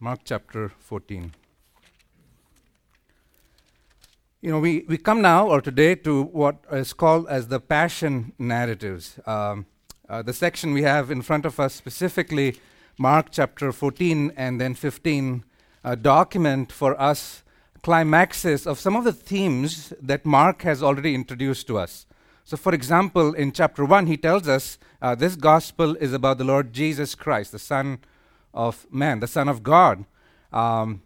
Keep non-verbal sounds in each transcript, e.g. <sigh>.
Mark chapter 14. You know, we, we come now or today to what is called as the passion narratives. Um, uh, the section we have in front of us, specifically Mark chapter 14 and then 15, uh, document for us climaxes of some of the themes that Mark has already introduced to us. So, for example, in chapter 1, he tells us uh, this gospel is about the Lord Jesus Christ, the Son of Man, the Son of God. Um,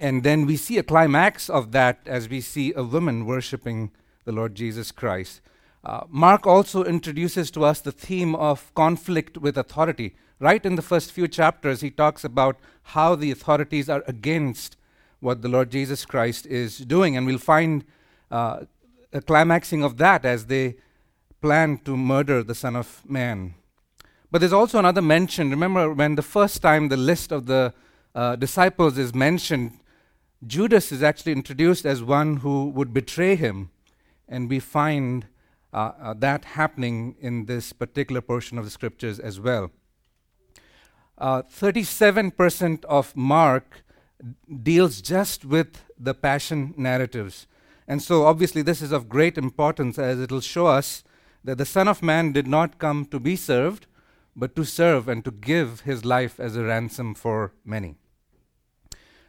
and then we see a climax of that as we see a woman worshiping the Lord Jesus Christ. Uh, Mark also introduces to us the theme of conflict with authority. Right in the first few chapters, he talks about how the authorities are against what the Lord Jesus Christ is doing. And we'll find uh, a climaxing of that as they plan to murder the Son of Man. But there's also another mention. Remember, when the first time the list of the uh, disciples is mentioned, Judas is actually introduced as one who would betray him. And we find uh, uh, that happening in this particular portion of the scriptures as well. 37% uh, of Mark deals just with the passion narratives. And so, obviously, this is of great importance as it will show us that the Son of Man did not come to be served, but to serve and to give his life as a ransom for many.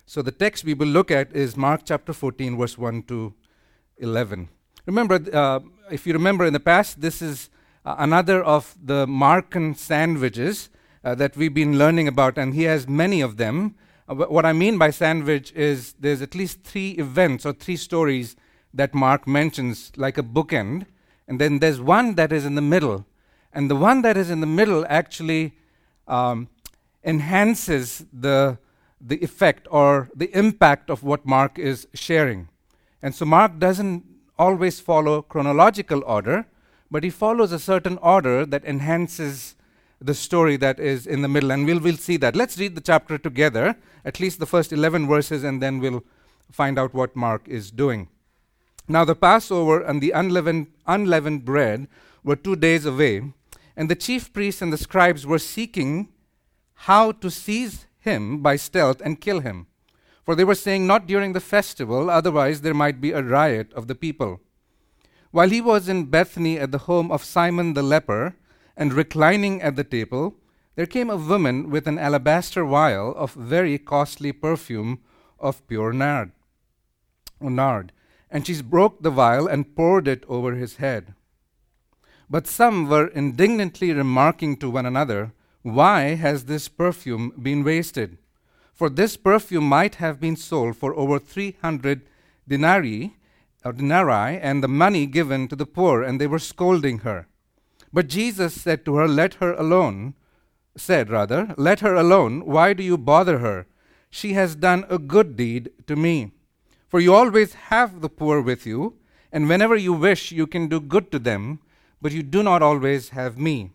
So, the text we will look at is Mark chapter 14, verse 1 to 11. Remember, uh, if you remember in the past, this is uh, another of the Markan sandwiches uh, that we've been learning about, and he has many of them. Uh, what I mean by sandwich is there's at least three events or three stories that Mark mentions, like a bookend, and then there's one that is in the middle. And the one that is in the middle actually um, enhances the, the effect or the impact of what Mark is sharing. And so Mark doesn't always follow chronological order, but he follows a certain order that enhances the story that is in the middle. And we'll, we'll see that. Let's read the chapter together, at least the first 11 verses, and then we'll find out what Mark is doing. Now, the Passover and the unleavened, unleavened bread were two days away, and the chief priests and the scribes were seeking how to seize him by stealth and kill him. For they were saying, Not during the festival, otherwise there might be a riot of the people. While he was in Bethany at the home of Simon the leper, and reclining at the table, there came a woman with an alabaster vial of very costly perfume of pure nard. nard. And she broke the vial and poured it over his head. But some were indignantly remarking to one another, Why has this perfume been wasted? For this perfume might have been sold for over 300 denarii, or denarii and the money given to the poor, and they were scolding her. But Jesus said to her, Let her alone. Said, rather, Let her alone. Why do you bother her? She has done a good deed to me. For you always have the poor with you, and whenever you wish, you can do good to them, but you do not always have me.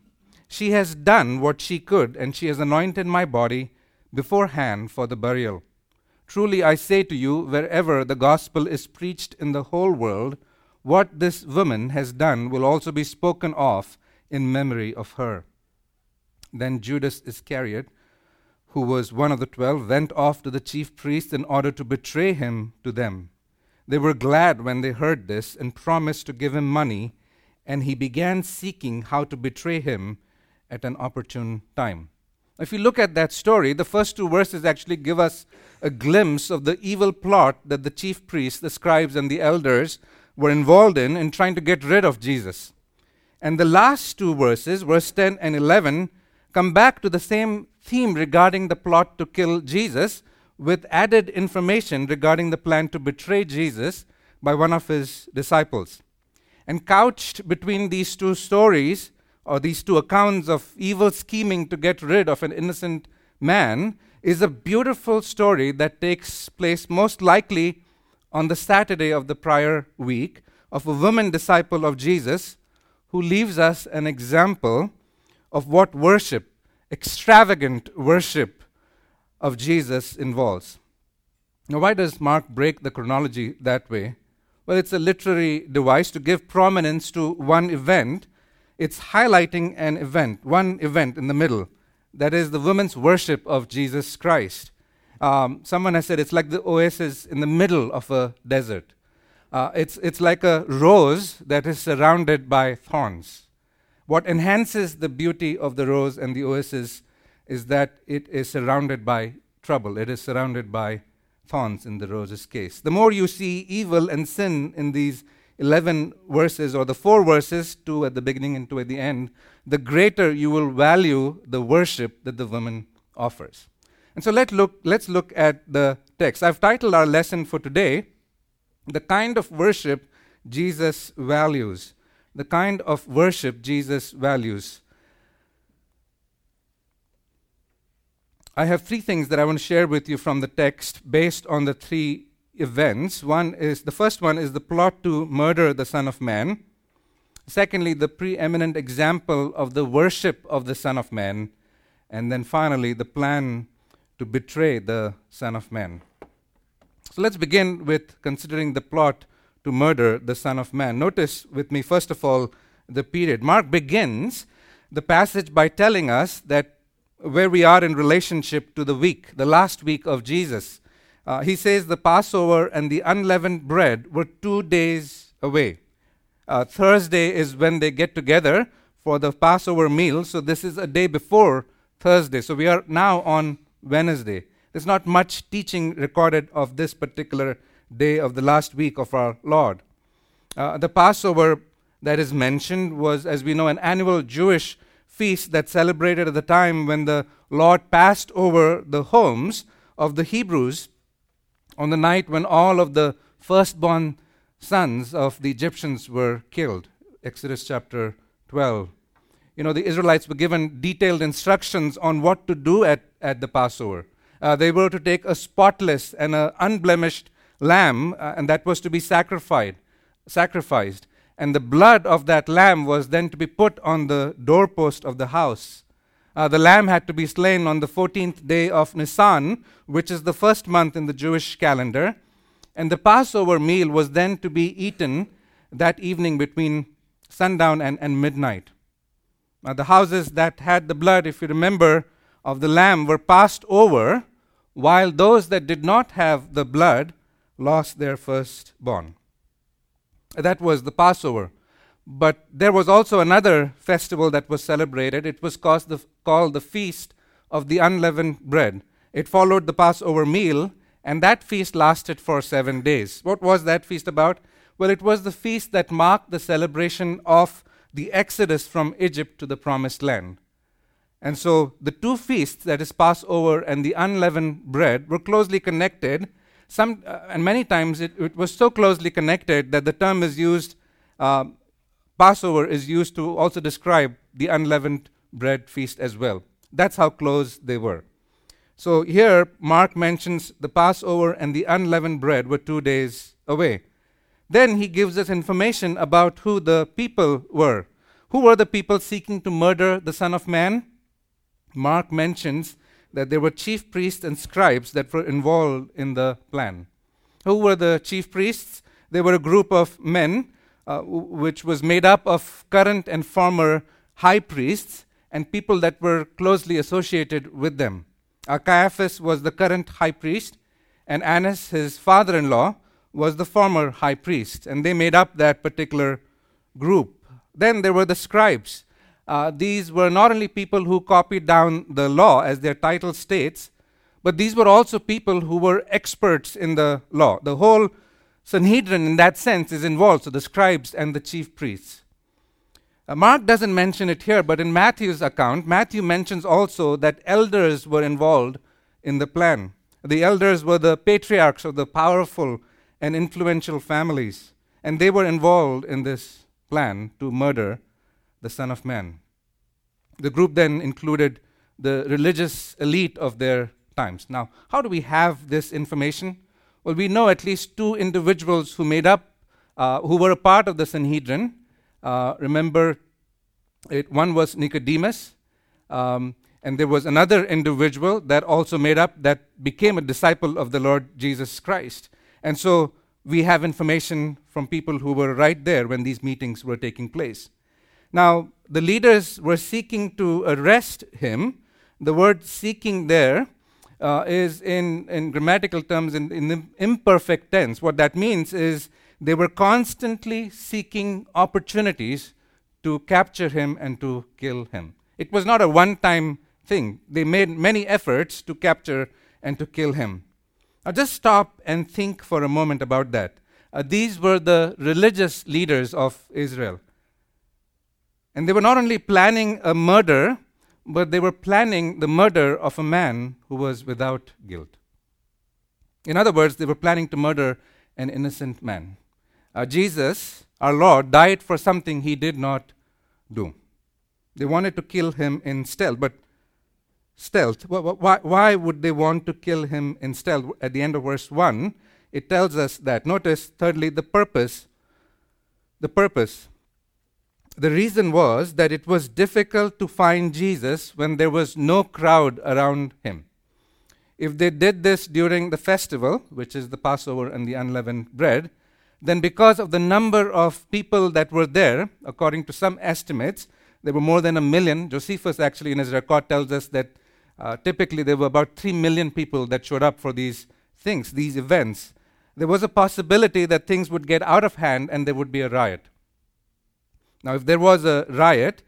She has done what she could, and she has anointed my body beforehand for the burial. Truly I say to you, wherever the gospel is preached in the whole world, what this woman has done will also be spoken of in memory of her. Then Judas Iscariot, who was one of the twelve, went off to the chief priests in order to betray him to them. They were glad when they heard this and promised to give him money, and he began seeking how to betray him at an opportune time. If you look at that story, the first two verses actually give us a glimpse of the evil plot that the chief priests, the scribes, and the elders were involved in in trying to get rid of Jesus. And the last two verses, verse 10 and 11, come back to the same theme regarding the plot to kill Jesus, with added information regarding the plan to betray Jesus by one of his disciples. And couched between these two stories, or these two accounts of evil scheming to get rid of an innocent man, is a beautiful story that takes place most likely on the Saturday of the prior week of a woman disciple of Jesus who leaves us an example of what worship, extravagant worship of Jesus involves. Now, why does Mark break the chronology that way? Well, it's a literary device to give prominence to one event. It's highlighting an event, one event in the middle, that is the women's worship of Jesus Christ. Um, someone has said it's like the oasis in the middle of a desert. Uh, it's, it's like a rose that is surrounded by thorns. What enhances the beauty of the rose and the oasis is that it is surrounded by trouble, it is surrounded by thorns in the rose's case. The more you see evil and sin in these 11 verses, or the four verses, two at the beginning and two at the end, the greater you will value the worship that the woman offers. And so let look, let's look at the text. I've titled our lesson for today, the kind of worship Jesus values. The kind of worship Jesus values. I have three things that I want to share with you from the text based on the three events. One is the first one is the plot to murder the Son of Man. Secondly, the preeminent example of the worship of the Son of Man. And then finally, the plan to betray the Son of Man. So let's begin with considering the plot to murder the Son of Man. Notice with me, first of all, the period. Mark begins the passage by telling us that where we are in relationship to the week, the last week of Jesus. Uh, he says the Passover and the unleavened bread were two days away. Uh, Thursday is when they get together for the Passover meal, so this is a day before Thursday. So we are now on Wednesday. There's not much teaching recorded of this particular day of the last week of our Lord. Uh, the Passover that is mentioned was, as we know, an annual Jewish feast that celebrated at the time when the Lord passed over the homes of the Hebrews on the night when all of the firstborn sons of the Egyptians were killed. Exodus chapter 12. You know, the Israelites were given detailed instructions on what to do at, at the Passover uh, they were to take a spotless and an unblemished lamb, uh, and that was to be sacrificed. Sacrificed, and the blood of that lamb was then to be put on the doorpost of the house. Uh, the lamb had to be slain on the 14th day of Nisan, which is the first month in the Jewish calendar, and the Passover meal was then to be eaten that evening between sundown and, and midnight. Now, the houses that had the blood, if you remember, of the lamb were passed over while those that did not have the blood lost their firstborn. That was the Passover. But there was also another festival that was celebrated. It was called the, called the Feast of the Unleavened Bread. It followed the Passover meal, and that feast lasted for seven days. What was that feast about? Well, it was the feast that marked the celebration of the exodus from Egypt to the promised land. And so the two feasts, that is Passover and the unleavened bread, were closely connected. Some, uh, and many times it, it, was so closely connected that the term is used, uh, Passover is used to also describe the unleavened bread feast as well. That's how close they were. So here, Mark mentions the Passover and the unleavened bread were two days away. Then he gives us information about who the people were. Who were the people seeking to murder the Son of Man? Mark mentions that there were chief priests and scribes that were involved in the plan. Who were the chief priests? They were a group of men uh, which was made up of current and former high priests and people that were closely associated with them. Uh, Caiaphas was the current high priest, and Annas, his father in law, was the former high priest, and they made up that particular group. Then there were the scribes uh, these were not only people who copied down the law, as their title states, but these were also people who were experts in the law. The whole Sanhedrin, in that sense, is involved, so the scribes and the chief priests. Uh, Mark doesn't mention it here, but in Matthew's account, Matthew mentions also that elders were involved in the plan. The elders were the patriarchs of the powerful and influential families, and they were involved in this plan to murder the Son of Man. The group then included the religious elite of their times. Now, how do we have this information? Well, we know at least two individuals who made up, uh, who were a part of the Sanhedrin. Uh, remember, it, one was Nicodemus, um, and there was another individual that also made up, that became a disciple of the Lord Jesus Christ. And so we have information from people who were right there when these meetings were taking place. Now, the leaders were seeking to arrest him. The word seeking there uh, is in, in grammatical terms in, in the imperfect tense. What that means is they were constantly seeking opportunities to capture him and to kill him. It was not a one time thing, they made many efforts to capture and to kill him. Now, just stop and think for a moment about that. Uh, these were the religious leaders of Israel. And they were not only planning a murder, but they were planning the murder of a man who was without guilt. In other words, they were planning to murder an innocent man. Uh, Jesus, our Lord, died for something he did not do. They wanted to kill him in stealth, but stealth, why, why would they want to kill him in stealth? At the end of verse 1, it tells us that. Notice, thirdly, the purpose. The purpose. The reason was that it was difficult to find Jesus when there was no crowd around him. If they did this during the festival, which is the Passover and the unleavened bread, then because of the number of people that were there, according to some estimates, there were more than a million. Josephus, actually, in his record, tells us that uh, typically there were about 3 million people that showed up for these things, these events. There was a possibility that things would get out of hand and there would be a riot. Now, if there was a riot,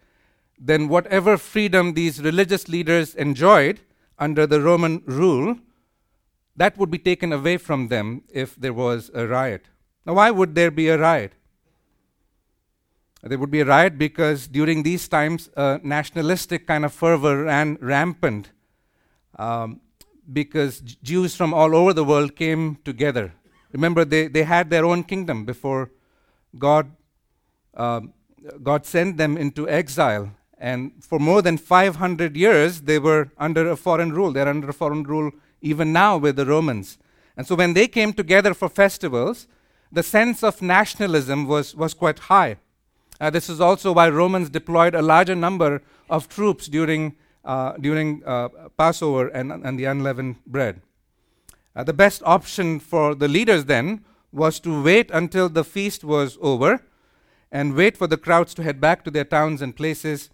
then whatever freedom these religious leaders enjoyed under the Roman rule, that would be taken away from them if there was a riot. Now, why would there be a riot? There would be a riot because during these times, a nationalistic kind of fervor ran rampant um, because Jews from all over the world came together. Remember, they, they had their own kingdom before God um, God sent them into exile. And for more than 500 years, they were under a foreign rule. They're under a foreign rule even now with the Romans. And so when they came together for festivals, the sense of nationalism was, was quite high. Uh, this is also why Romans deployed a larger number of troops during, uh, during uh, Passover and, and the unleavened bread. Uh, the best option for the leaders then was to wait until the feast was over and wait for the crowds to head back to their towns and places,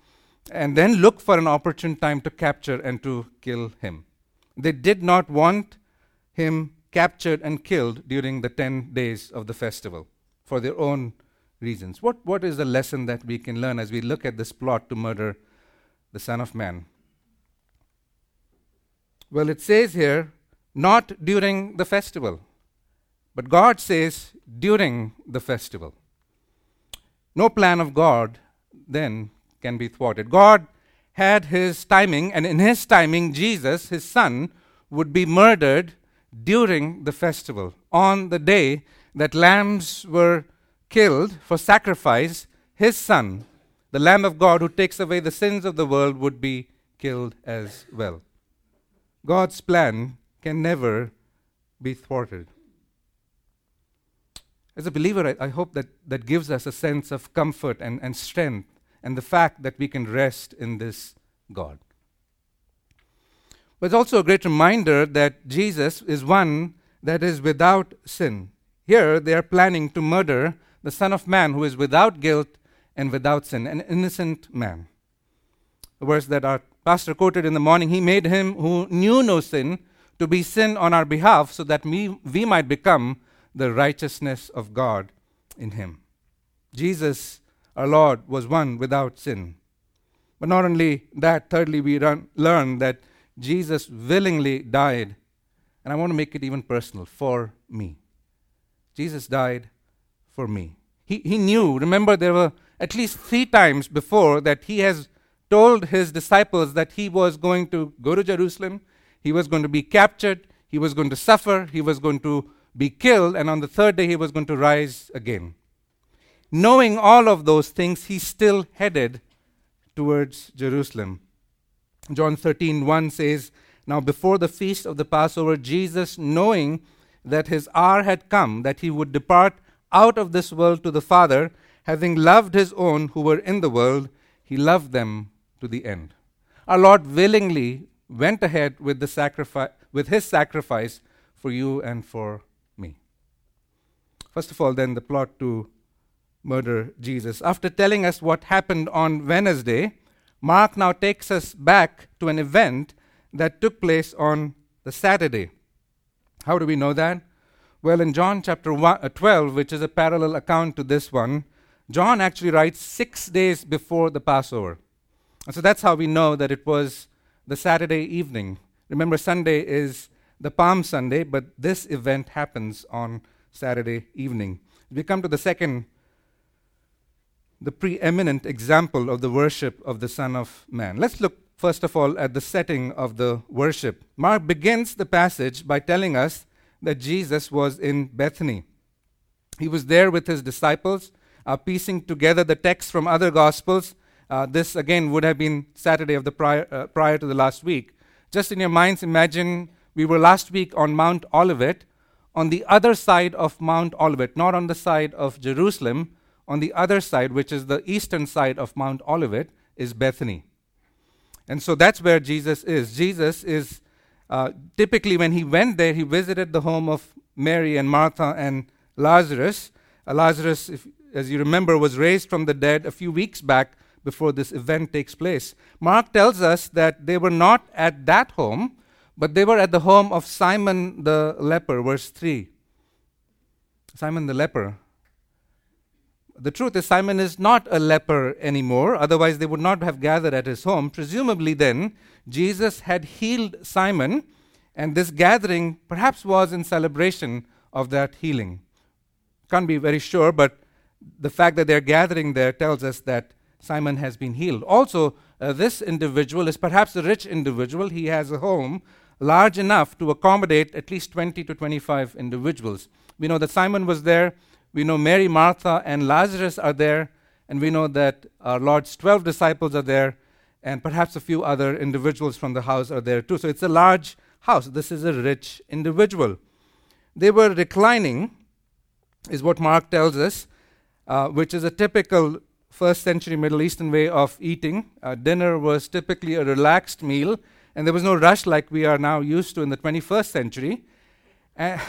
and then look for an opportune time to capture and to kill him. They did not want him captured and killed during the 10 days of the festival for their own reasons. What, what is the lesson that we can learn as we look at this plot to murder the Son of Man? Well, it says here, not during the festival, but God says during the festival. No plan of God then can be thwarted. God had his timing, and in his timing, Jesus, his son, would be murdered during the festival. On the day that lambs were killed for sacrifice, his son, the Lamb of God who takes away the sins of the world, would be killed as well. God's plan can never be thwarted. As a believer, I, I, hope that that gives us a sense of comfort and, and strength and the fact that we can rest in this God. But it's also a great reminder that Jesus is one that is without sin. Here, they are planning to murder the Son of Man who is without guilt and without sin, an innocent man. The verse that our pastor quoted in the morning He made him who knew no sin to be sin on our behalf so that we, we might become the righteousness of God in him. Jesus, our Lord, was one without sin. But not only that, thirdly, we run, learn that Jesus willingly died, and I want to make it even personal, for me. Jesus died for me. He, he knew, remember, there were at least three times before that he has told his disciples that he was going to go to Jerusalem, he was going to be captured, he was going to suffer, he was going to be killed, and on the third day he was going to rise again. Knowing all of those things, he still headed towards Jerusalem. John 13, 1 says, Now before the feast of the Passover, Jesus, knowing that his hour had come, that he would depart out of this world to the Father, having loved his own who were in the world, he loved them to the end. Our Lord willingly went ahead with, the sacrifice, with his sacrifice for you and for First of all, then the plot to murder Jesus. After telling us what happened on Wednesday, Mark now takes us back to an event that took place on the Saturday. How do we know that? Well, in John chapter one, uh, 12, which is a parallel account to this one, John actually writes six days before the Passover. And so that's how we know that it was the Saturday evening. Remember, Sunday is the Palm Sunday, but this event happens on Saturday evening. We come to the second, the preeminent example of the worship of the Son of Man. Let's look first of all at the setting of the worship. Mark begins the passage by telling us that Jesus was in Bethany. He was there with his disciples, uh, piecing together the texts from other gospels. Uh, this again would have been Saturday of the prior, uh, prior to the last week. Just in your minds, imagine we were last week on Mount Olivet, on the other side of Mount Olivet, not on the side of Jerusalem, on the other side, which is the eastern side of Mount Olivet, is Bethany. And so that's where Jesus is. Jesus is uh, typically, when he went there, he visited the home of Mary and Martha and Lazarus. Uh, Lazarus, if, as you remember, was raised from the dead a few weeks back before this event takes place. Mark tells us that they were not at that home, but they were at the home of Simon the leper, verse 3. Simon the leper. The truth is, Simon is not a leper anymore, otherwise, they would not have gathered at his home. Presumably, then, Jesus had healed Simon, and this gathering perhaps was in celebration of that healing. Can't be very sure, but the fact that they're gathering there tells us that Simon has been healed. Also, uh, this individual is perhaps a rich individual. He has a home large enough to accommodate at least 20 to 25 individuals. We know that Simon was there. We know Mary, Martha, and Lazarus are there. And we know that our Lord's 12 disciples are there and perhaps a few other individuals from the house are there too. So it's a large house. This is a rich individual. They were reclining, is what Mark tells us, uh, which is a typical first century Middle Eastern way of eating. Uh, dinner was typically a relaxed meal, and there was no rush like we are now used to in the 21st century. And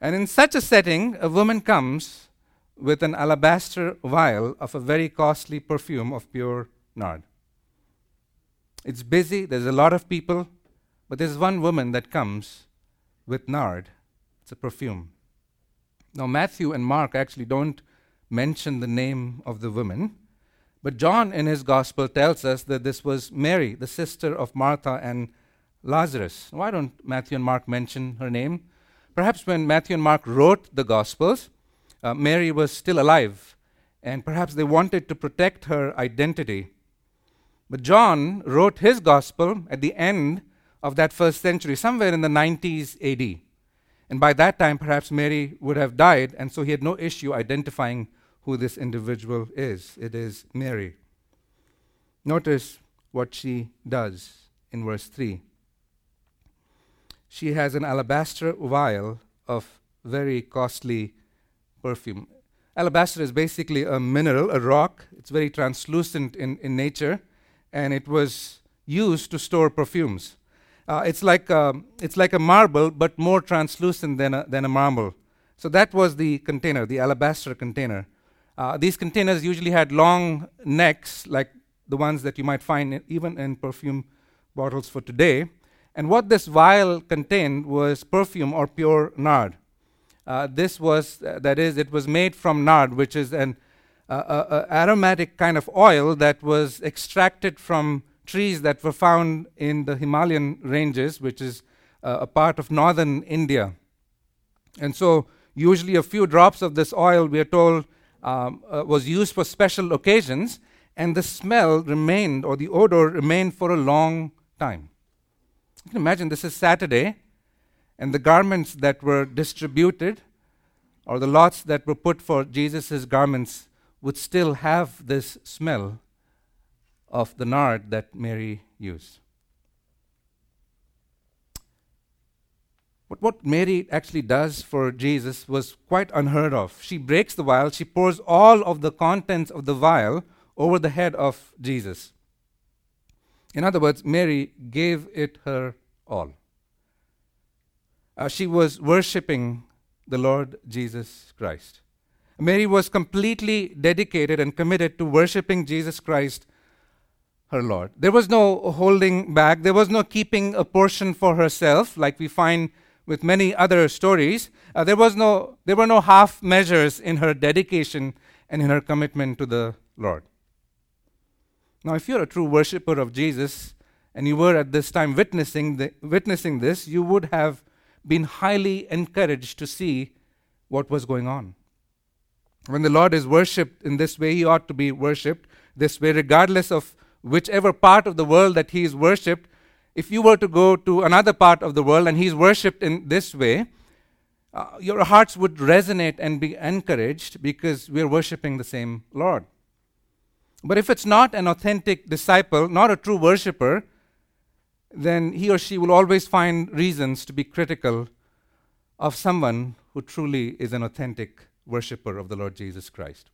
in such a setting, a woman comes with an alabaster vial of a very costly perfume of pure nard. It's busy, there's a lot of people, but there's one woman that comes with nard. It's a perfume. Now, Matthew and Mark actually don't mention the name of the woman, but John in his gospel tells us that this was Mary, the sister of Martha and Lazarus. Why don't Matthew and Mark mention her name? Perhaps when Matthew and Mark wrote the gospels, uh, Mary was still alive, and perhaps they wanted to protect her identity but John wrote his gospel at the end of that first century, somewhere in the 90s AD. And by that time, perhaps Mary would have died, and so he had no issue identifying who this individual is. It is Mary. Notice what she does in verse 3. She has an alabaster vial of very costly perfume. Alabaster is basically a mineral, a rock. It's very translucent in, in nature and it was used to store perfumes. Uh, it's, like, um, it's like a marble, but more translucent than a, than a marble. So that was the container, the alabaster container. Uh, these containers usually had long necks, like the ones that you might find in, even in perfume bottles for today. And what this vial contained was perfume or pure nard. Uh, this was, uh, that is, it was made from nard, which is an uh, aromatic kind of oil that was extracted from trees that were found in the Himalayan ranges, which is uh, a part of northern India. And so, usually, a few drops of this oil, we are told, um, uh, was used for special occasions, and the smell remained, or the odor remained for a long time. You can imagine this is Saturday, and the garments that were distributed, or the lots that were put for Jesus' garments, would still have this smell of the nard that Mary used. But what Mary actually does for Jesus was quite unheard of. She breaks the vial, she pours all of the contents of the vial over the head of Jesus. In other words, Mary gave it her all. Uh, she was worshipping the Lord Jesus Christ. Mary was completely dedicated and committed to worshiping Jesus Christ her Lord. There was no holding back, there was no keeping a portion for herself, like we find with many other stories. Uh, there, was no, there were no half measures in her dedication and in her commitment to the Lord. Now, if you're a true worshiper of Jesus and you were at this time witnessing, the, witnessing this, you would have been highly encouraged to see what was going on. When the Lord is worshipped in this way, he ought to be worshipped this way, regardless of whichever part of the world that he is worshipped. If you were to go to another part of the world and he's worshipped in this way, uh, your hearts would resonate and be encouraged because we're worshiping the same Lord. But if it's not an authentic disciple, not a true worshiper, then he or she will always find reasons to be critical of someone who truly is an authentic worshiper of the Lord Jesus Christ.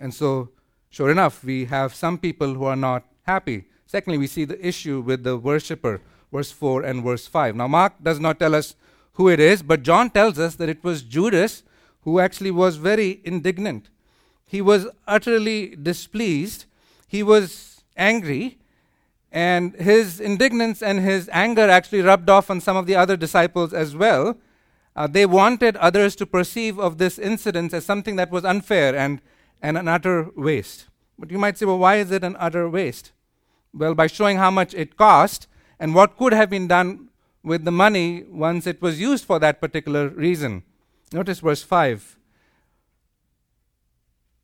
And so, sure enough, we have some people who are not happy. Secondly, we see the issue with the worshiper, verse 4 and verse 5. Now, Mark does not tell us who it is, but John tells us that it was Judas who actually was very indignant. He was utterly displeased. He was angry. And his indignance and his anger actually rubbed off on some of the other disciples as well. Uh, they wanted others to perceive of this incident as something that was unfair and, and an utter waste. But you might say, well, why is it an utter waste? Well, by showing how much it cost and what could have been done with the money once it was used for that particular reason. Notice verse 5.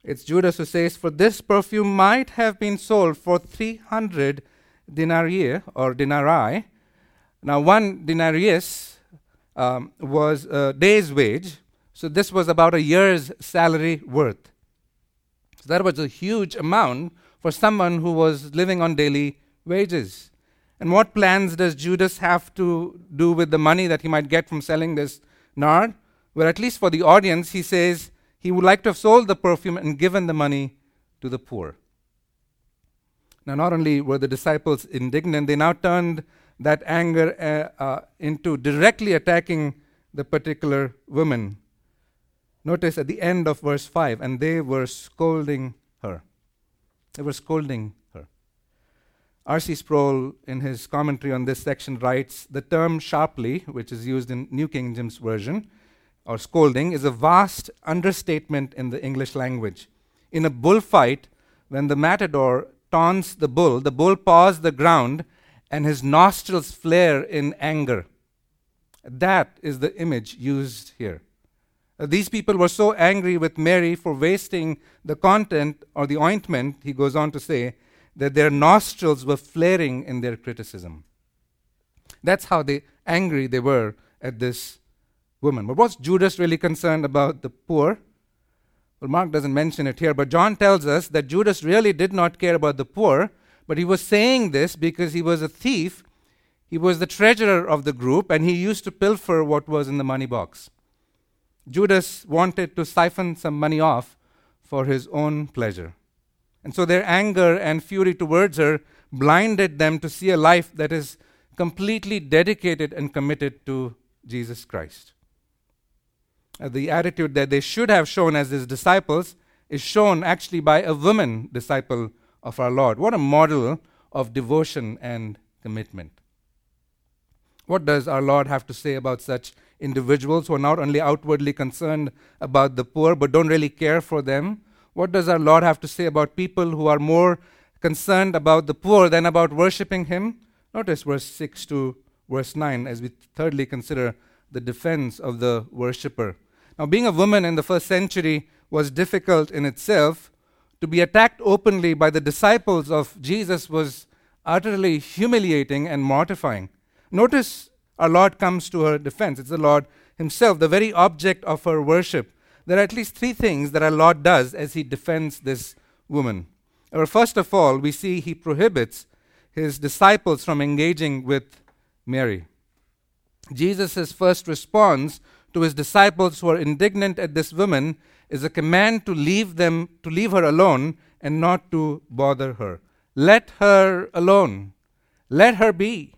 It's Judas who says, For this perfume might have been sold for 300 denarii or denarii. Now, one denarius um, was a day's wage, so this was about a year's salary worth. So that was a huge amount for someone who was living on daily wages. And what plans does Judas have to do with the money that he might get from selling this nard? Well, at least for the audience, he says he would like to have sold the perfume and given the money to the poor. Now, not only were the disciples indignant, they now turned that anger uh, uh, into directly attacking the particular woman. Notice at the end of verse 5, and they were scolding. They were scolding her. R.C. Sproul, in his commentary on this section, writes The term sharply, which is used in New King James Version, or scolding, is a vast understatement in the English language. In a bullfight, when the matador taunts the bull, the bull paws the ground and his nostrils flare in anger. That is the image used here. These people were so angry with Mary for wasting the content or the ointment, he goes on to say, that their nostrils were flaring in their criticism. That's how they angry they were at this woman. But was Judas really concerned about the poor? Well, Mark doesn't mention it here, but John tells us that Judas really did not care about the poor, but he was saying this because he was a thief. He was the treasurer of the group, and he used to pilfer what was in the money box. Judas wanted to siphon some money off for his own pleasure. And so their anger and fury towards her blinded them to see a life that is completely dedicated and committed to Jesus Christ. Uh, the attitude that they should have shown as his disciples is shown actually by a woman disciple of our Lord. What a model of devotion and commitment. What does our Lord have to say about such individuals who are not only outwardly concerned about the poor but don't really care for them? What does our Lord have to say about people who are more concerned about the poor than about worshipping Him? Notice verse 6 to verse 9 as we thirdly consider the defense of the worshipper. Now, being a woman in the first century was difficult in itself, to be attacked openly by the disciples of Jesus was utterly humiliating and mortifying. Notice our Lord comes to her defense. It's the Lord Himself, the very object of her worship. There are at least three things that our Lord does as He defends this woman. First of all, we see He prohibits His disciples from engaging with Mary. Jesus' first response to His disciples who are indignant at this woman is a command to leave them, to leave her alone and not to bother her. Let her alone. Let her be.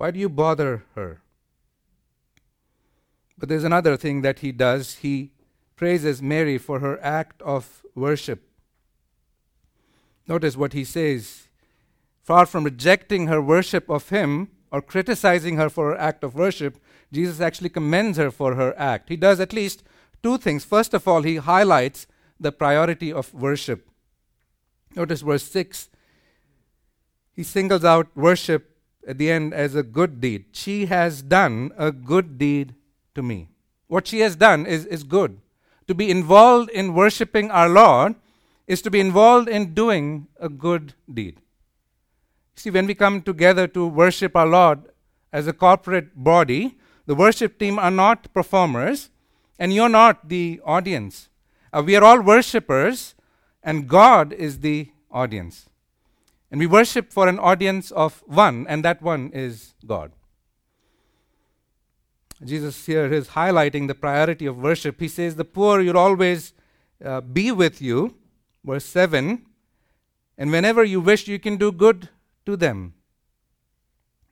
Why do you bother her? But there's another thing that he does. He praises Mary for her act of worship. Notice what he says. Far from rejecting her worship of him or criticizing her for her act of worship, Jesus actually commends her for her act. He does at least two things. First of all, he highlights the priority of worship. Notice verse 6. He singles out worship at the end as a good deed. She has done a good deed to me. What she has done is, is good. To be involved in worshiping our Lord is to be involved in doing a good deed. See, when we come together to worship our Lord as a corporate body, the worship team are not performers, and you're not the audience. Uh, we are all worshippers, and God is the audience. And we worship for an audience of one, and that one is God. Jesus here is highlighting the priority of worship. He says, The poor you'll always uh, be with you. Verse 7 And whenever you wish, you can do good to them.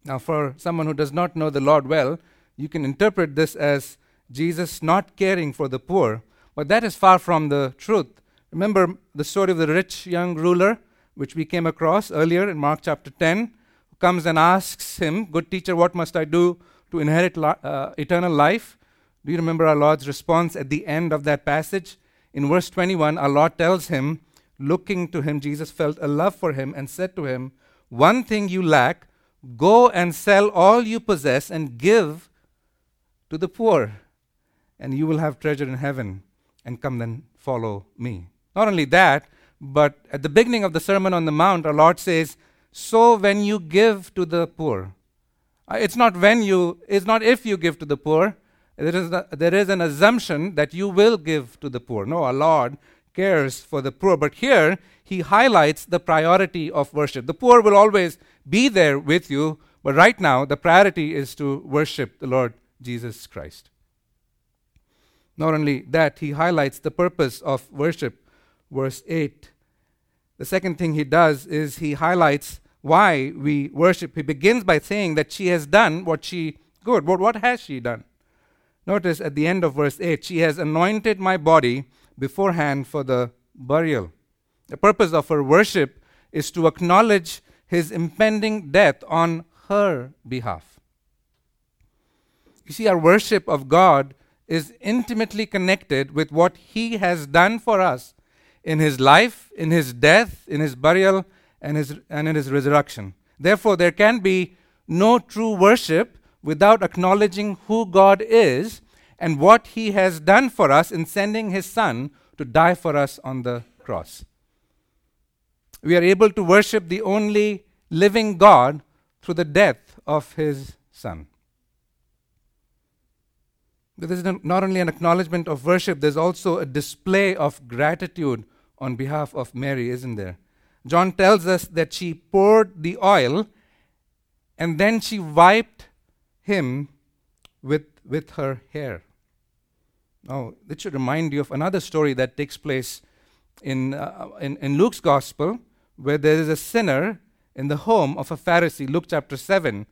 Now, for someone who does not know the Lord well, you can interpret this as Jesus not caring for the poor, but that is far from the truth. Remember the story of the rich young ruler, which we came across earlier in Mark chapter 10, who comes and asks him, Good teacher, what must I do to inherit uh, eternal life? Do you remember our Lord's response at the end of that passage? In verse 21, our Lord tells him, Looking to him, Jesus felt a love for him and said to him, One thing you lack, go and sell all you possess and give to the poor, and you will have treasure in heaven, and come then follow me. Not only that, but at the beginning of the Sermon on the Mount, our Lord says, So when you give to the poor, uh, it's not when you, it's not if you give to the poor. There is, a, there is an assumption that you will give to the poor. No, our Lord cares for the poor. But here, he highlights the priority of worship. The poor will always be there with you, but right now, the priority is to worship the Lord Jesus Christ. Not only that, he highlights the purpose of worship. Verse 8. The second thing he does is he highlights why we worship. He begins by saying that she has done what she good. What, what has she done? Notice at the end of verse 8, she has anointed my body beforehand for the burial. The purpose of her worship is to acknowledge his impending death on her behalf. You see, our worship of God is intimately connected with what he has done for us in his life, in his death, in his burial, and, his, and in his resurrection. Therefore, there can be no true worship without acknowledging who God is and what he has done for us in sending his Son to die for us on the cross. We are able to worship the only living God through the death of his Son. This is not only an acknowledgement of worship, there's also a display of gratitude on behalf of Mary, isn't there? John tells us that she poured the oil and then she wiped him with, with her hair. Now, this should remind you of another story that takes place in, uh, in, in Luke's gospel, where there is a sinner in the home of a Pharisee, Luke chapter 7.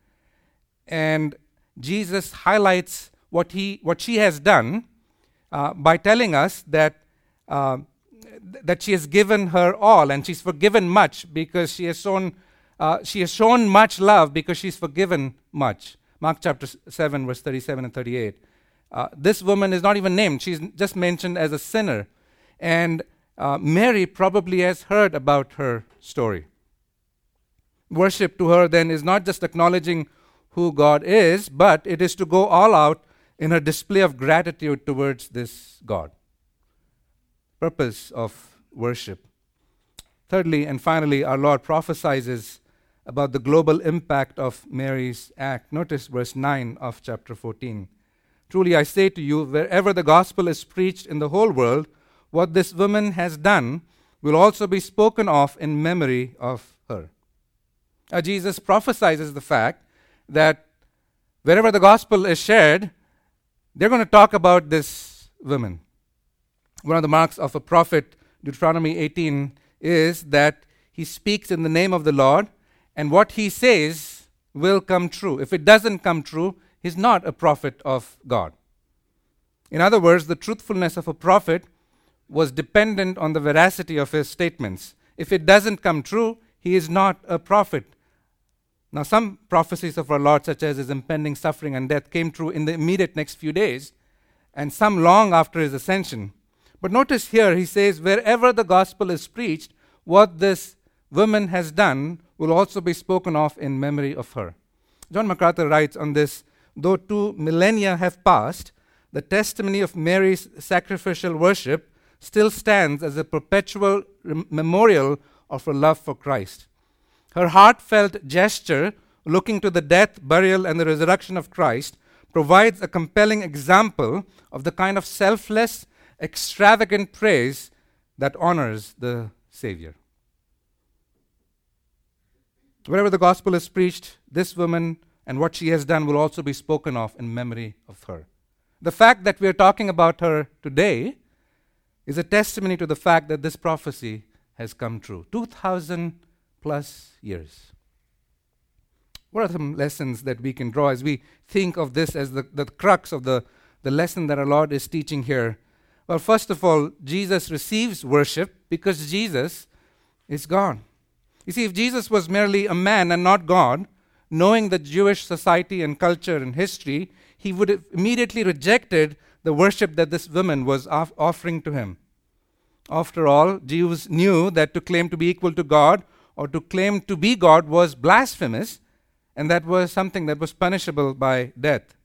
And Jesus highlights what, he, what she has done uh, by telling us that uh, that she has given her all and she's forgiven much because she has shown uh, she has shown much love because she's forgiven much. Mark chapter 7 verse 37 and 38 uh, this woman is not even named. She's just mentioned as a sinner. And uh, mary probably has heard about her story. Worship to her then is not just acknowledging who god is but it is to go all out in her display of gratitude towards this god purpose of worship. Thirdly and finally, our Lord prophesies about the global impact of Mary's act. Notice verse 9 of chapter 14. Truly I say to you, wherever the gospel is preached in the whole world, what this woman has done will also be spoken of in memory of her. Now, Jesus prophesies the fact that wherever the gospel is shared, they're going to talk about this woman one of the marks of a prophet, Deuteronomy 18, is that he speaks in the name of the Lord, and what he says will come true. If it doesn't come true, he's not a prophet of God. In other words, the truthfulness of a prophet was dependent on the veracity of his statements. If it doesn't come true, he is not a prophet. Now, some prophecies of our Lord, such as his impending suffering and death, came true in the immediate next few days, and some long after his ascension. But notice here, he says, wherever the gospel is preached, what this woman has done will also be spoken of in memory of her. John MacArthur writes on this though two millennia have passed, the testimony of Mary's sacrificial worship still stands as a perpetual rem- memorial of her love for Christ. Her heartfelt gesture, looking to the death, burial, and the resurrection of Christ, provides a compelling example of the kind of selfless, extravagant praise that honors the Savior. Wherever the gospel is preached, this woman and what she has done will also be spoken of in memory of her. The fact that we are talking about her today is a testimony to the fact that this prophecy has come true. 2,000 plus years. What are some lessons that we can draw as we think of this as the, the crux of the, the lesson that our Lord is teaching here? Well, first of all, Jesus receives worship because Jesus is God. You see, if Jesus was merely a man and not God, knowing the Jewish society and culture and history, he would have immediately rejected the worship that this woman was off- offering to him. After all, Jews knew that to claim to be equal to God or to claim to be God was blasphemous, and that was something that was punishable by death.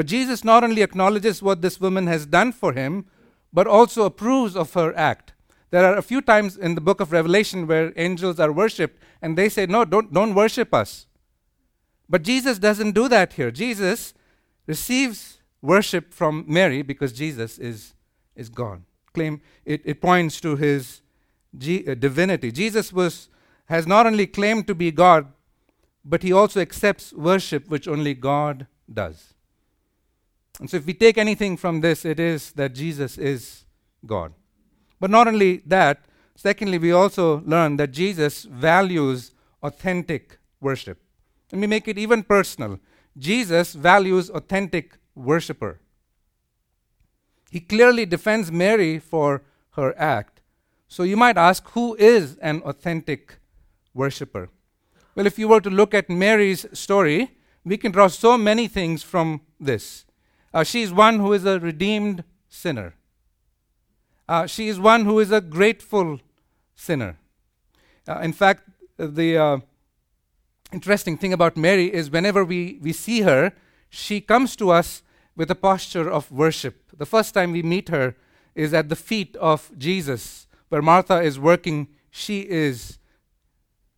But Jesus not only acknowledges what this woman has done for him, but also approves of her act. There are a few times in the book of Revelation where angels are worshipped, and they say, No, don't, don't worship us. But Jesus doesn't do that here. Jesus receives worship from Mary because Jesus is, is God. Claim it, it points to his G, uh, divinity. Jesus was, has not only claimed to be God, but he also accepts worship which only God does. And so, if we take anything from this, it is that Jesus is God. But not only that, secondly, we also learn that Jesus values authentic worship. Let me make it even personal. Jesus values authentic worshiper. He clearly defends Mary for her act. So you might ask, who is an authentic worshiper? Well, if you were to look at Mary's story, we can draw so many things from this. Uh, she is one who is a redeemed sinner. Uh, she is one who is a grateful sinner. Uh, in fact, the uh, interesting thing about Mary is whenever we, we see her, she comes to us with a posture of worship. The first time we meet her is at the feet of Jesus, where Martha is working, she is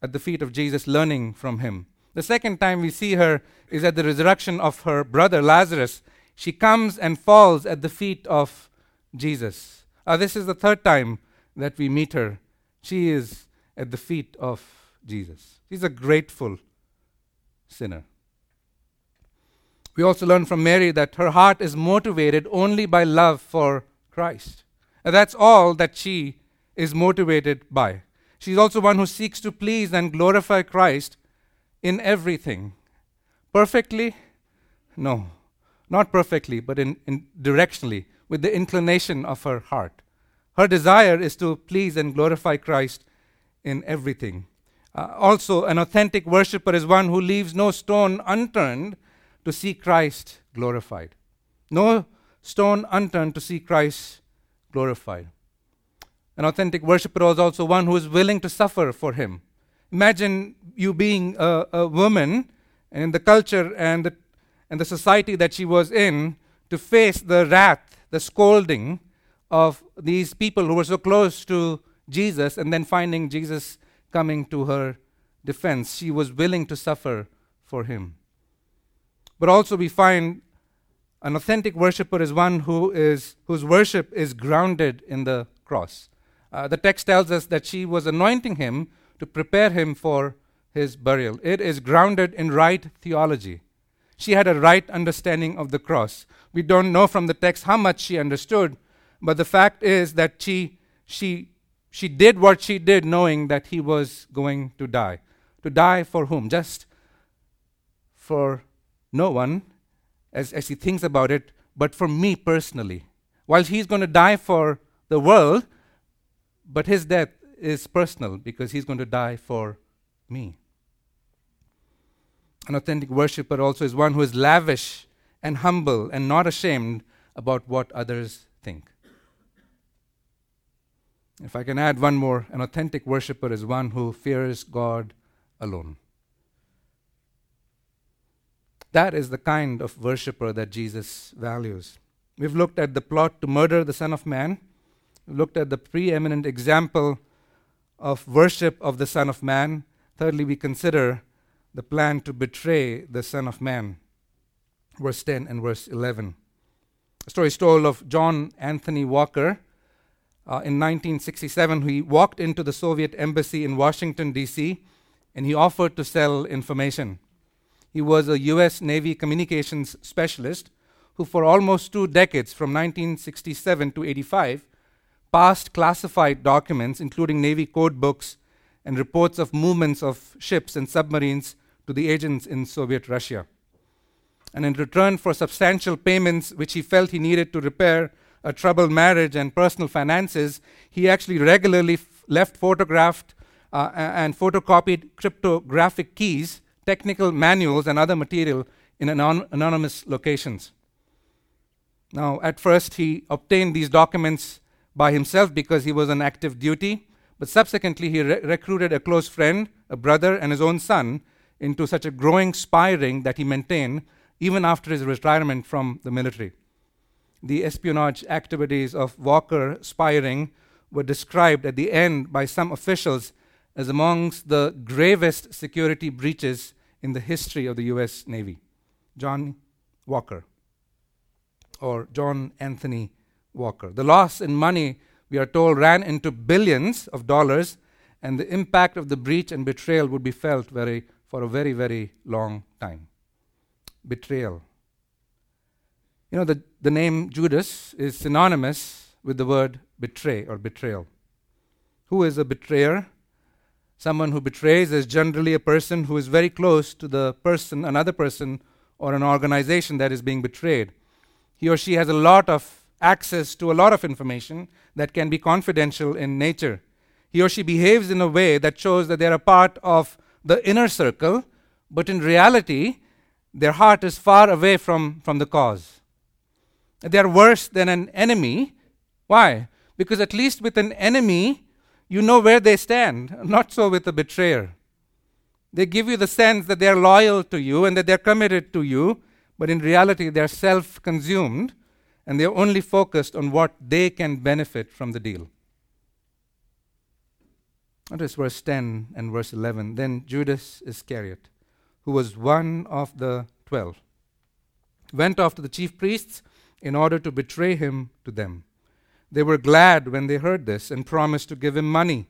at the feet of Jesus learning from him. The second time we see her is at the resurrection of her brother Lazarus. She comes and falls at the feet of Jesus. Uh, this is the third time that we meet her. She is at the feet of Jesus. She's a grateful sinner. We also learn from Mary that her heart is motivated only by love for Christ. And that's all that she is motivated by. She's also one who seeks to please and glorify Christ in everything. Perfectly? No. Not perfectly, but in, in directionally, with the inclination of her heart. Her desire is to please and glorify Christ in everything. Uh, also, an authentic worshiper is one who leaves no stone unturned to see Christ glorified. No stone unturned to see Christ glorified. An authentic worshiper is also one who is willing to suffer for him. Imagine you being a, a woman and in the culture and the, and the society that she was in to face the wrath, the scolding of these people who were so close to Jesus and then finding Jesus coming to her defense. She was willing to suffer for him. But also, we find an authentic worshiper is one who is, whose worship is grounded in the cross. Uh, the text tells us that she was anointing him to prepare him for his burial. It is grounded in right theology. She had a right understanding of the cross. We don't know from the text how much she understood, but the fact is that she, she she did what she did knowing that he was going to die. To die for whom? Just for no one, as, as he thinks about it, but for me personally. While he's going to die for the world, but his death is personal because he's going to die for me. An authentic worshiper also is one who is lavish and humble and not ashamed about what others think. If I can add one more, an authentic worshiper is one who fears God alone. That is the kind of worshiper that Jesus values. We've looked at the plot to murder the Son of Man. We've looked at the preeminent example of worship of the Son of Man. Thirdly, we consider the plan to betray the Son of Man. Verse 10 and verse 11. A story is told of John Anthony Walker. Uh, in 1967, he walked into the Soviet embassy in Washington, D.C., and he offered to sell information. He was a U.S. Navy communications specialist who, for almost two decades, from 1967 to 85, passed classified documents, including Navy code books and reports of movements of ships and submarines, to the agents in Soviet Russia. And in return for substantial payments which he felt he needed to repair a troubled marriage and personal finances, he actually regularly f- left photographed uh, and photocopied cryptographic keys, technical manuals, and other material in anon- anonymous locations. Now, at first, he obtained these documents by himself because he was on active duty, but subsequently, he re- recruited a close friend, a brother, and his own son into such a growing spy ring that he maintained even after his retirement from the military. The espionage activities of Walker spy ring were described at the end by some officials as amongst the gravest security breaches in the history of the US Navy. John Walker or John Anthony Walker. The loss in money, we are told, ran into billions of dollars, and the impact of the breach and betrayal would be felt very, for a very, very long time. Betrayal. You know, the, the name Judas is synonymous with the word betray or betrayal. Who is a betrayer? Someone who betrays is generally a person who is very close to the person, another person, or an organization that is being betrayed he or she has a lot of access to a lot of information that can be confidential in nature. He or she behaves in a way that shows that they're a part of the inner circle, but in reality, their heart is far away from, from the cause. They're worse than an enemy. Why? Because at least with an enemy, you know where they stand, not so with a betrayer. They give you the sense that they're loyal to you and that they're committed to you, but in reality, they're self consumed and they're only focused on what they can benefit from the deal. Notice verse 10 and verse 11. Then Judas Iscariot, who was one of the twelve, went off to the chief priests in order to betray him to them. They were glad when they heard this and promised to give him money,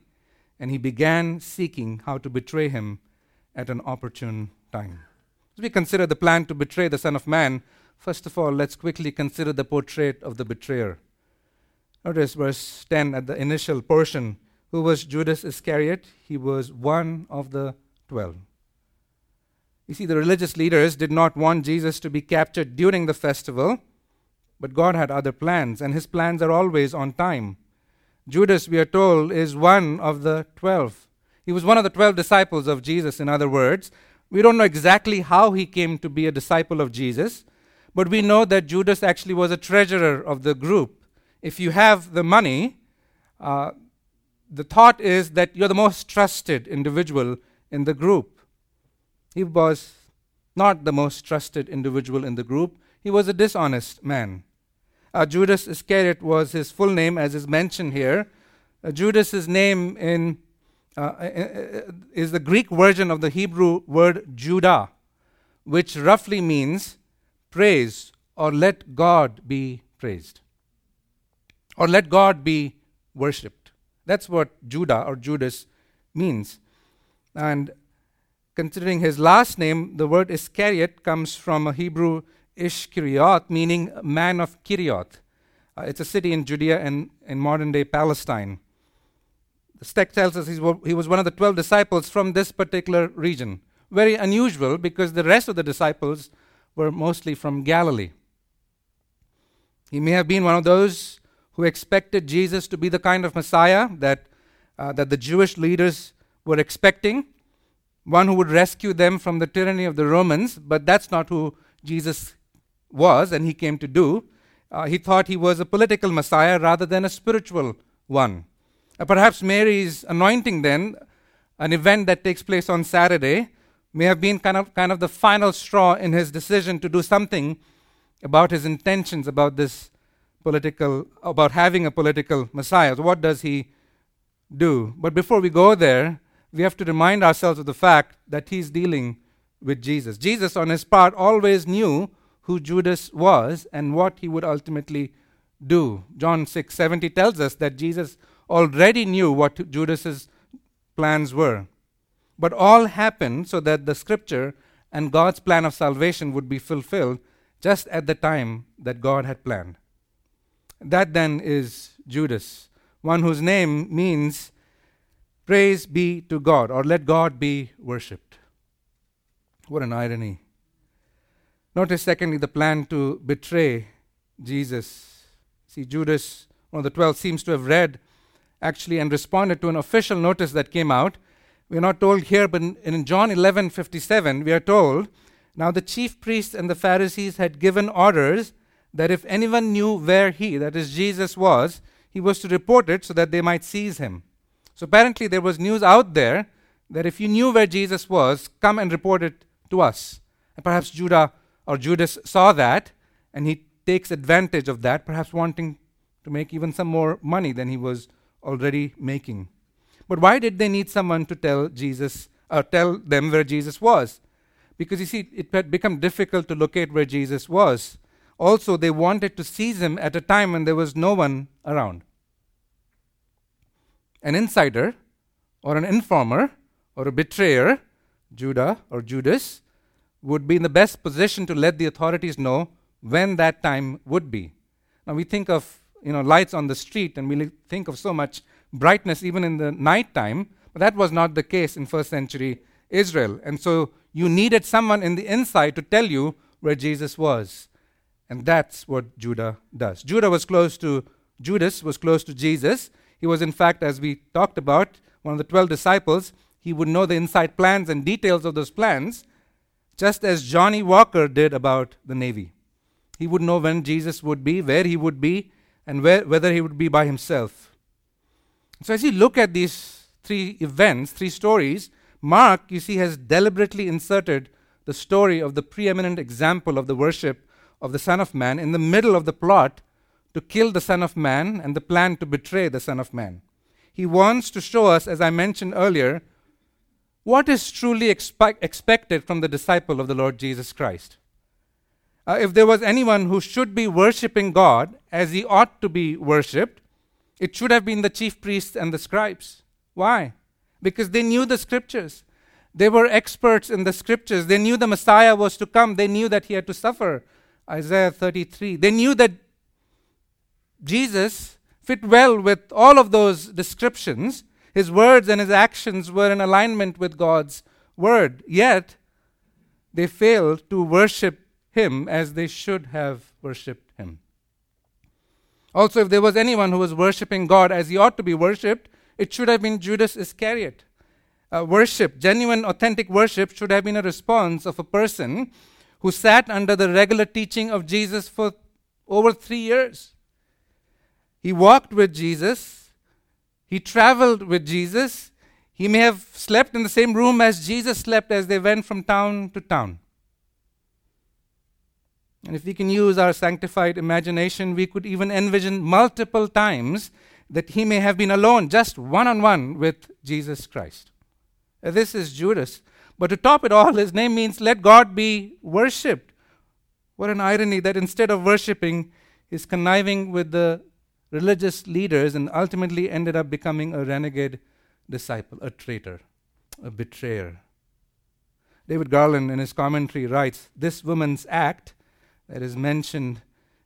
and he began seeking how to betray him at an opportune time. As we consider the plan to betray the Son of Man, first of all, let's quickly consider the portrait of the betrayer. Notice verse 10 at the initial portion. Who was Judas Iscariot? He was one of the twelve. You see, the religious leaders did not want Jesus to be captured during the festival, but God had other plans, and his plans are always on time. Judas, we are told, is one of the twelve. He was one of the twelve disciples of Jesus, in other words, we don't know exactly how he came to be a disciple of Jesus, but we know that Judas actually was a treasurer of the group. If you have the money, uh, the thought is that you're the most trusted individual in the group. He was not the most trusted individual in the group, he was a dishonest man. Uh, Judas Iscariot was his full name, as is mentioned here. Uh, Judas's name in uh, uh, uh, is the Greek version of the Hebrew word Judah, which roughly means praise or let God be praised or let God be worshipped. That's what Judah or Judas means. And considering his last name, the word Iscariot comes from a Hebrew Ishkariot, meaning man of Kiriath. Uh, it's a city in Judea and in modern day Palestine. The text tells us he was one of the 12 disciples from this particular region. Very unusual because the rest of the disciples were mostly from Galilee. He may have been one of those who expected Jesus to be the kind of Messiah that, uh, that the Jewish leaders were expecting, one who would rescue them from the tyranny of the Romans, but that's not who Jesus was and he came to do. Uh, he thought he was a political Messiah rather than a spiritual one. Uh, perhaps Mary's anointing, then, an event that takes place on Saturday, may have been kind of, kind of the final straw in his decision to do something about his intentions about this political, about having a political Messiah. So, what does he do? But before we go there, we have to remind ourselves of the fact that he's dealing with Jesus. Jesus, on his part, always knew who Judas was and what he would ultimately do. John 6 70 tells us that Jesus already knew what Judas's plans were. But all happened so that the scripture and God's plan of salvation would be fulfilled just at the time that God had planned. That then is Judas, one whose name means praise be to God or let God be worshipped. What an irony. Notice, secondly, the plan to betray Jesus. See, Judas, one of the twelve, seems to have read actually and responded to an official notice that came out. We're not told here, but in, John 11 57, we are told, Now the chief priests and the Pharisees had given orders that if anyone knew where he, that is Jesus, was, he was to report it so that they might seize him. So apparently there was news out there that if you knew where Jesus was, come and report it to us. And perhaps Judah or Judas saw that and he takes advantage of that, perhaps wanting to make even some more money than he was already making. But why did they need someone to tell Jesus or tell them where Jesus was? Because you see, it had become difficult to locate where Jesus was. Also, they wanted to seize him at a time when there was no one around. An insider, or an informer, or a betrayer, Judah or Judas, would be in the best position to let the authorities know when that time would be. Now we think of you know lights on the street and we think of so much brightness even in the night time, but that was not the case in first century Israel. And so you needed someone in the inside to tell you where Jesus was. And that's what Judah does. Judah was close to Judas was close to Jesus. He was in fact as we talked about one of the 12 disciples. He would know the inside plans and details of those plans just as Johnny Walker did about the Navy. He would know when Jesus would be, where he would be, and where, whether he would be by himself. So, as you look at these three events, three stories, Mark, you see, has deliberately inserted the story of the preeminent example of the worship of the Son of Man in the middle of the plot to kill the Son of Man and the plan to betray the Son of Man. He wants to show us, as I mentioned earlier, what is truly expe- expected from the disciple of the Lord Jesus Christ. Uh, if there was anyone who should be worshiping God as he ought to be worshipped, it should have been the chief priests and the scribes. Why? Because they knew the scriptures. They were experts in the scriptures. They knew the Messiah was to come. They knew that he had to suffer. Isaiah 33. They knew that Jesus fit well with all of those descriptions his words and his actions were in alignment with God's word. Yet, they failed to worship him as they should have worshipped him. Also, if there was anyone who was worshiping God as he ought to be worshipped, it should have been Judas Iscariot. Uh, worship, genuine, authentic worship, should have been a response of a person who sat under the regular teaching of Jesus for over three years. He walked with Jesus, he traveled with Jesus. He may have slept in the same room as Jesus slept as they went from town to town. And if we can use our sanctified imagination, we could even envision multiple times that he may have been alone, just one on one with Jesus Christ. This is Judas. But to top it all, his name means let God be worshipped. What an irony that instead of worshipping, he's conniving with the religious leaders and ultimately ended up becoming a renegade disciple, a traitor, a betrayer. David Garland, in his commentary, writes This woman's act, that is mentioned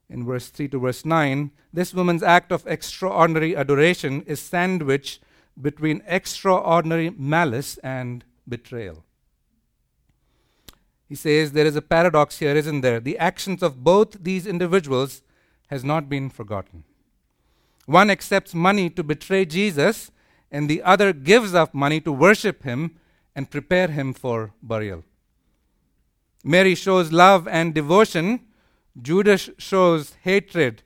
in verse 3 to verse 9, this woman's act of extraordinary adoration is sandwiched between extraordinary malice and betrayal. He says there is a paradox here, isn't there? The actions of both these individuals has not been forgotten. One accepts money to betray Jesus, and the other gives up money to worship him and prepare him for burial. Mary shows love and devotion, Judas shows hatred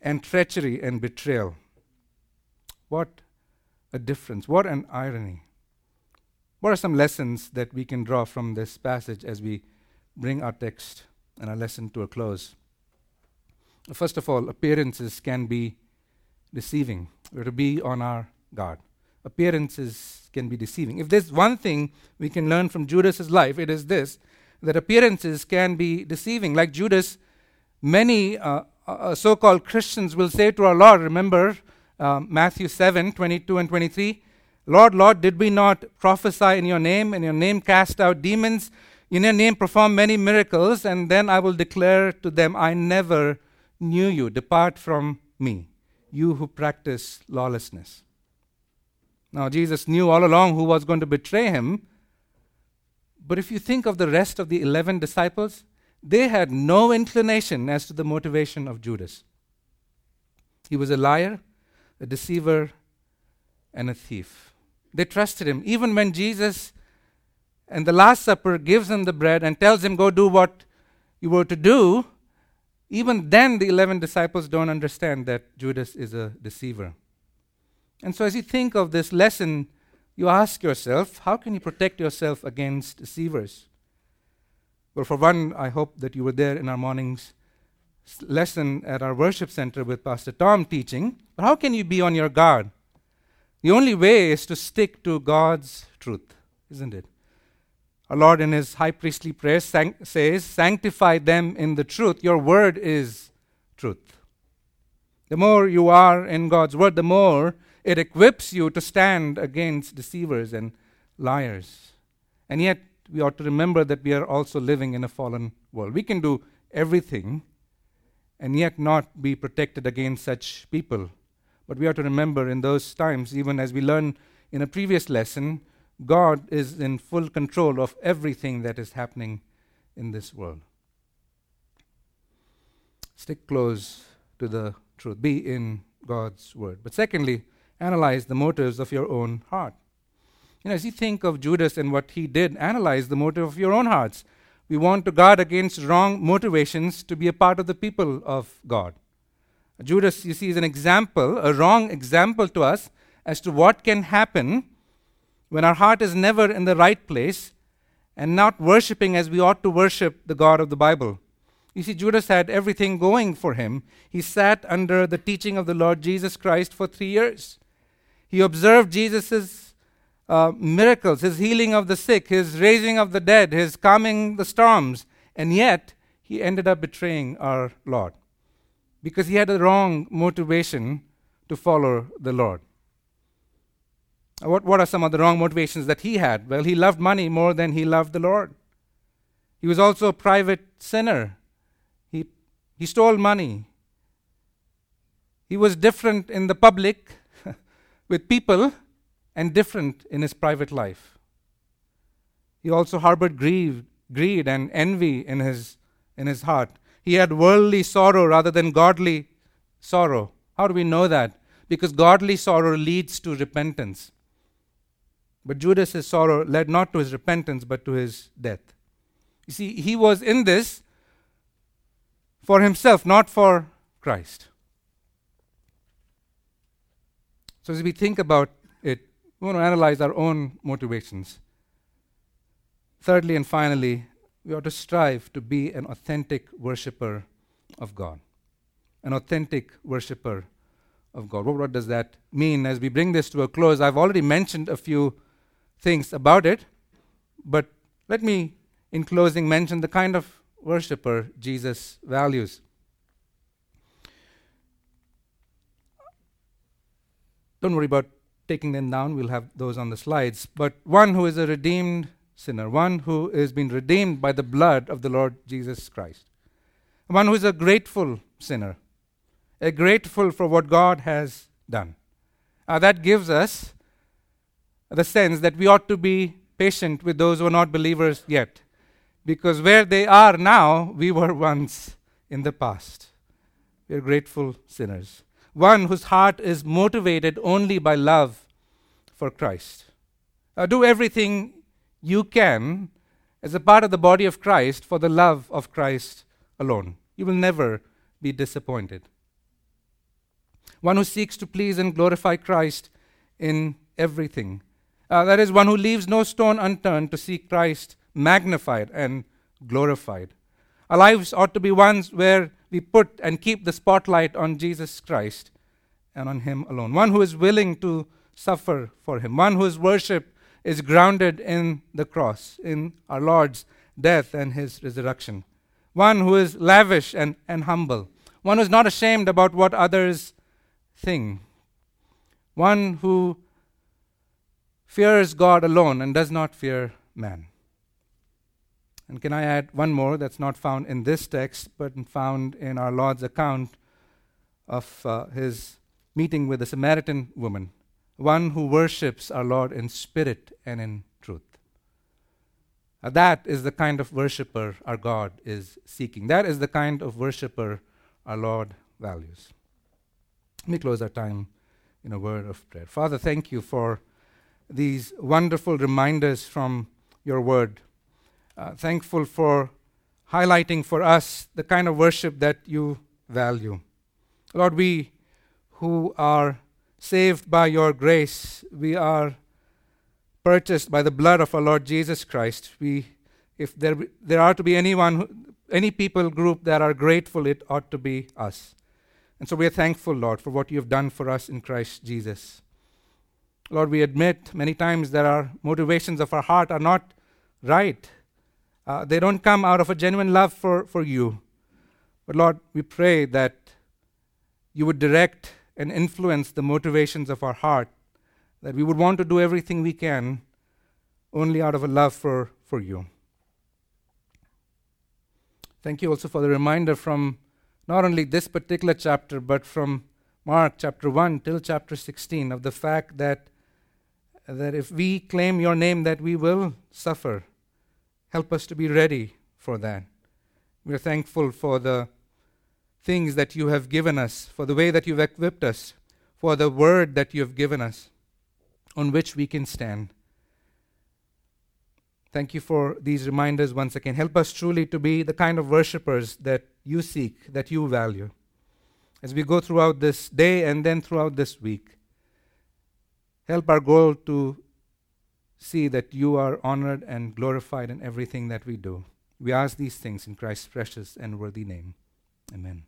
and treachery and betrayal. What a difference. What an irony. What are some lessons that we can draw from this passage as we bring our text and our lesson to a close? First of all, appearances can be deceiving. We're to be on our guard. Appearances can be deceiving. If there's one thing we can learn from Judas's life, it is this that appearances can be deceiving. Like Judas, many uh, uh, so called Christians will say to our Lord, remember um, Matthew 7 22 and 23, Lord, Lord, did we not prophesy in your name, in your name cast out demons, in your name perform many miracles, and then I will declare to them, I never knew you. Depart from me, you who practice lawlessness. Now, Jesus knew all along who was going to betray him. But if you think of the rest of the 11 disciples, they had no inclination as to the motivation of Judas. He was a liar, a deceiver, and a thief. They trusted him. Even when Jesus and the Last Supper gives him the bread and tells him, Go do what you were to do, even then the 11 disciples don't understand that Judas is a deceiver. And so, as you think of this lesson, you ask yourself, how can you protect yourself against deceivers? Well, for one, I hope that you were there in our morning's lesson at our worship center with Pastor Tom teaching. But how can you be on your guard? The only way is to stick to God's truth, isn't it? Our Lord, in His high priestly prayer, sang- says, Sanctify them in the truth. Your word is truth. The more you are in God's word, the more it equips you to stand against deceivers and liars. And yet, we ought to remember that we are also living in a fallen world. We can do everything and yet not be protected against such people. But we ought to remember in those times, even as we learned in a previous lesson, God is in full control of everything that is happening in this world. Stick close to the truth, be in God's word. But secondly, analyze the motives of your own heart. You know, as you think of Judas and what he did, analyze the motive of your own hearts. We want to guard against wrong motivations to be a part of the people of God. Judas, you see, is an example, a wrong example to us as to what can happen when our heart is never in the right place and not worshiping as we ought to worship the God of the Bible. You see, Judas had everything going for him. He sat under the teaching of the Lord Jesus Christ for three years. He observed Jesus' uh, miracles, his healing of the sick, his raising of the dead, his calming the storms, and yet he ended up betraying our Lord because he had a wrong motivation to follow the Lord. What, what are some of the wrong motivations that he had? Well, he loved money more than he loved the Lord. He was also a private sinner. He, he stole money. He was different in the public <laughs> with people and different in his private life. He also harbored greed, greed and envy in his, in his heart. He had worldly sorrow rather than godly sorrow. How do we know that? Because godly sorrow leads to repentance. But Judas's sorrow led not to his repentance, but to his death. You see, he was in this for himself, not for Christ. So, as we think about it, we want to analyze our own motivations. Thirdly and finally, we ought to strive to be an authentic worshiper of God. An authentic worshiper of God. What, what does that mean? As we bring this to a close, I've already mentioned a few things about it, but let me, in closing, mention the kind of worshiper Jesus values. Don't worry about taking them down. We'll have those on the slides. But one who is a redeemed sinner, one who has been redeemed by the blood of the Lord Jesus Christ, one who is a grateful sinner, a grateful for what God has done. Uh, that gives us the sense that we ought to be patient with those who are not believers yet. Because where they are now, we were once in the past. We are grateful sinners. One whose heart is motivated only by love for Christ. Uh, do everything you can as a part of the body of Christ for the love of Christ alone. You will never be disappointed. One who seeks to please and glorify Christ in everything. Uh, that is, one who leaves no stone unturned to see Christ magnified and glorified. Our lives ought to be ones where we put and keep the spotlight on Jesus Christ and on Him alone. One who is willing to suffer for Him. One whose worship is grounded in the cross, in our Lord's death and His resurrection. One who is lavish and, and humble. One who is not ashamed about what others think. One who fears God alone and does not fear man. And can I add one more that's not found in this text, but found in our Lord's account of uh, his meeting with the Samaritan woman? One who worships our Lord in spirit and in truth. Uh, that is the kind of worshiper our God is seeking. That is the kind of worshiper our Lord values. Let me close our time in a word of prayer. Father, thank you for these wonderful reminders from your word uh, thankful for highlighting for us the kind of worship that you value. Lord, we who are saved by your grace, we are purchased by the blood of our Lord Jesus Christ. We, if there, there are to be anyone, any people group that are grateful, it ought to be us. And so we are thankful, Lord, for what you have done for us in Christ Jesus. Lord, we admit many times that our motivations of our heart are not right. Uh, they don't come out of a genuine love for, for you. But Lord, we pray that you would direct and influence the motivations of our heart, that we would want to do everything we can only out of a love for, for you. Thank you also for the reminder from not only this particular chapter, but from Mark chapter 1 till chapter 16 of the fact that, that if we claim your name, that we will suffer Help us to be ready for that. We are thankful for the things that you have given us, for the way that you've equipped us, for the word that you have given us, on which we can stand. Thank you for these reminders once again. Help us truly to be the kind of worshippers that you seek, that you value. As we go throughout this day and then throughout this week, help our goal to see that you are honored and glorified in everything that we do. We ask these things in Christ's precious and worthy name. Amen.